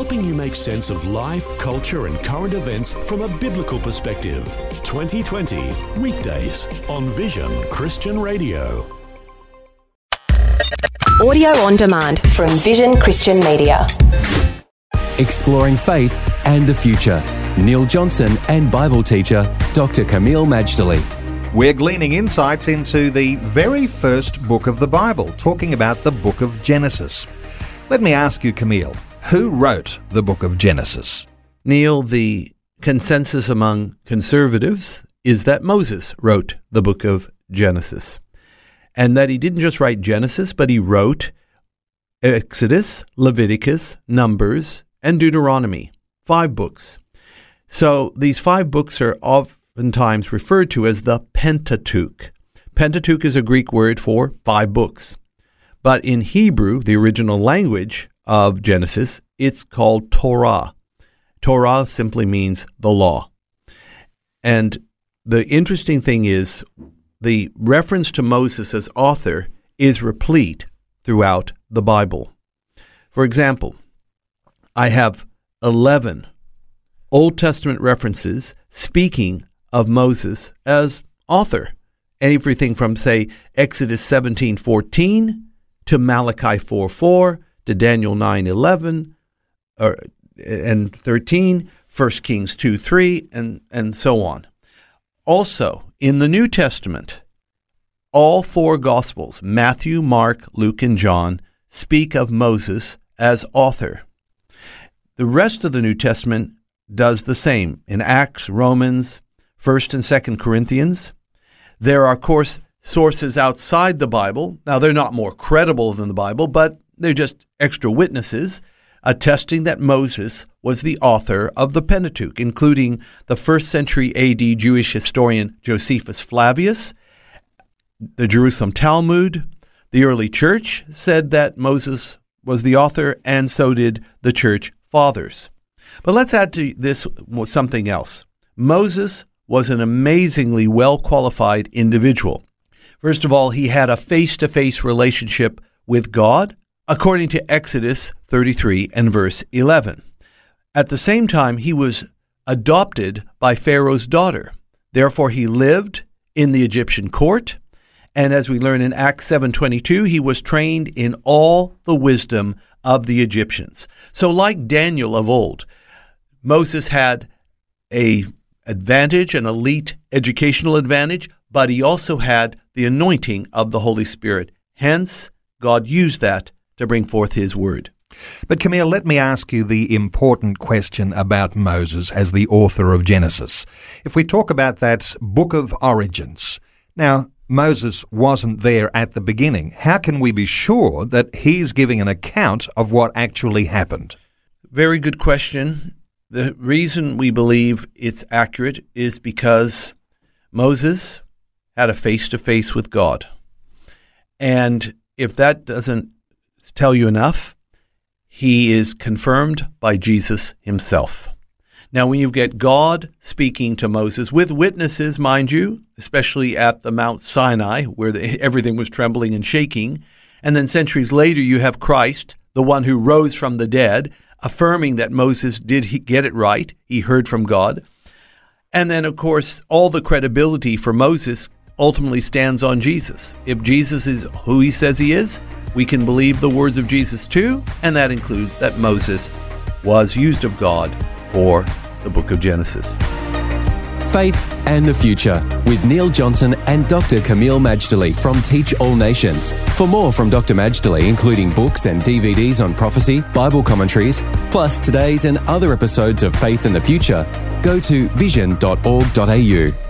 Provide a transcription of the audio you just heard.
helping you make sense of life, culture, and current events from a biblical perspective. 2020, weekdays on Vision Christian Radio. Audio on demand from Vision Christian Media. Exploring faith and the future. Neil Johnson and Bible teacher Dr. Kameel Majdali. We're gleaning insights into the very first book of the Bible, talking about the book of Genesis. Let me ask you, Kameel, who wrote the book of Genesis? Neil, the consensus among conservatives is that Moses wrote the book of Genesis. And that he didn't just write Genesis, but he wrote Exodus, Leviticus, Numbers, and Deuteronomy. Five books. So these five books are oftentimes referred to as the Pentateuch. Pentateuch is a Greek word for five books. But in Hebrew, the original language of Genesis, it's called Torah. Torah simply means the law. And the interesting thing is, the reference to Moses as author is replete throughout the Bible. For example, I have 11 Old Testament references speaking of Moses as author. Everything from, say, Exodus 17:14 to Malachi 4:4 to Daniel 9:11 or and 13, 1 Kings 2:3 and and so on. Also, in the New Testament, all four Gospels, Matthew, Mark, Luke, and John, speak of Moses as author. The rest of the New Testament does the same in Acts, Romans, 1st and 2nd Corinthians. There are, of course, sources outside the Bible. Now, they're not more credible than the Bible, but they're just extra witnesses attesting that Moses was the author of the Pentateuch, including the first century AD Jewish historian Josephus Flavius, the Jerusalem Talmud, the early church said that Moses was the author, and so did the church fathers. But let's add to this something else. Moses was an amazingly well qualified individual. First of all, he had a face to face relationship with God, according to Exodus 33 and verse 11. At the same time, he was adopted by Pharaoh's daughter. Therefore, he lived in the Egyptian court. And as we learn in Acts 7:22, he was trained in all the wisdom of the Egyptians. So like Daniel of old, Moses had a advantage, an elite educational advantage, but he also had the anointing of the Holy Spirit. Hence, God used that to bring forth his word. But Kameel, let me ask you the important question about Moses as the author of Genesis. If we talk about that book of origins, now Moses wasn't there at the beginning. How can we be sure that he's giving an account of what actually happened? Very good question. The reason we believe it's accurate is because Moses had a face to face with God. And if that doesn't tell you enough, he is confirmed by Jesus himself. Now, when you get God speaking to Moses with witnesses, mind you, especially at the Mount Sinai, where the, everything was trembling and shaking, and then centuries later, you have Christ, the one who rose from the dead, affirming that Moses did get it right. He heard from God. And then, of course, all the credibility for Moses ultimately stands on Jesus. If Jesus is who he says he is, we can believe the words of Jesus too, and that includes that Moses was used of God for the book of Genesis. Faith and the Future with Neil Johnson and Dr. Kameel Majdali from Teach All Nations. For more from Dr. Majdali, including books and DVDs on prophecy, Bible commentaries, plus today's and other episodes of Faith and the Future, go to vision.org.au.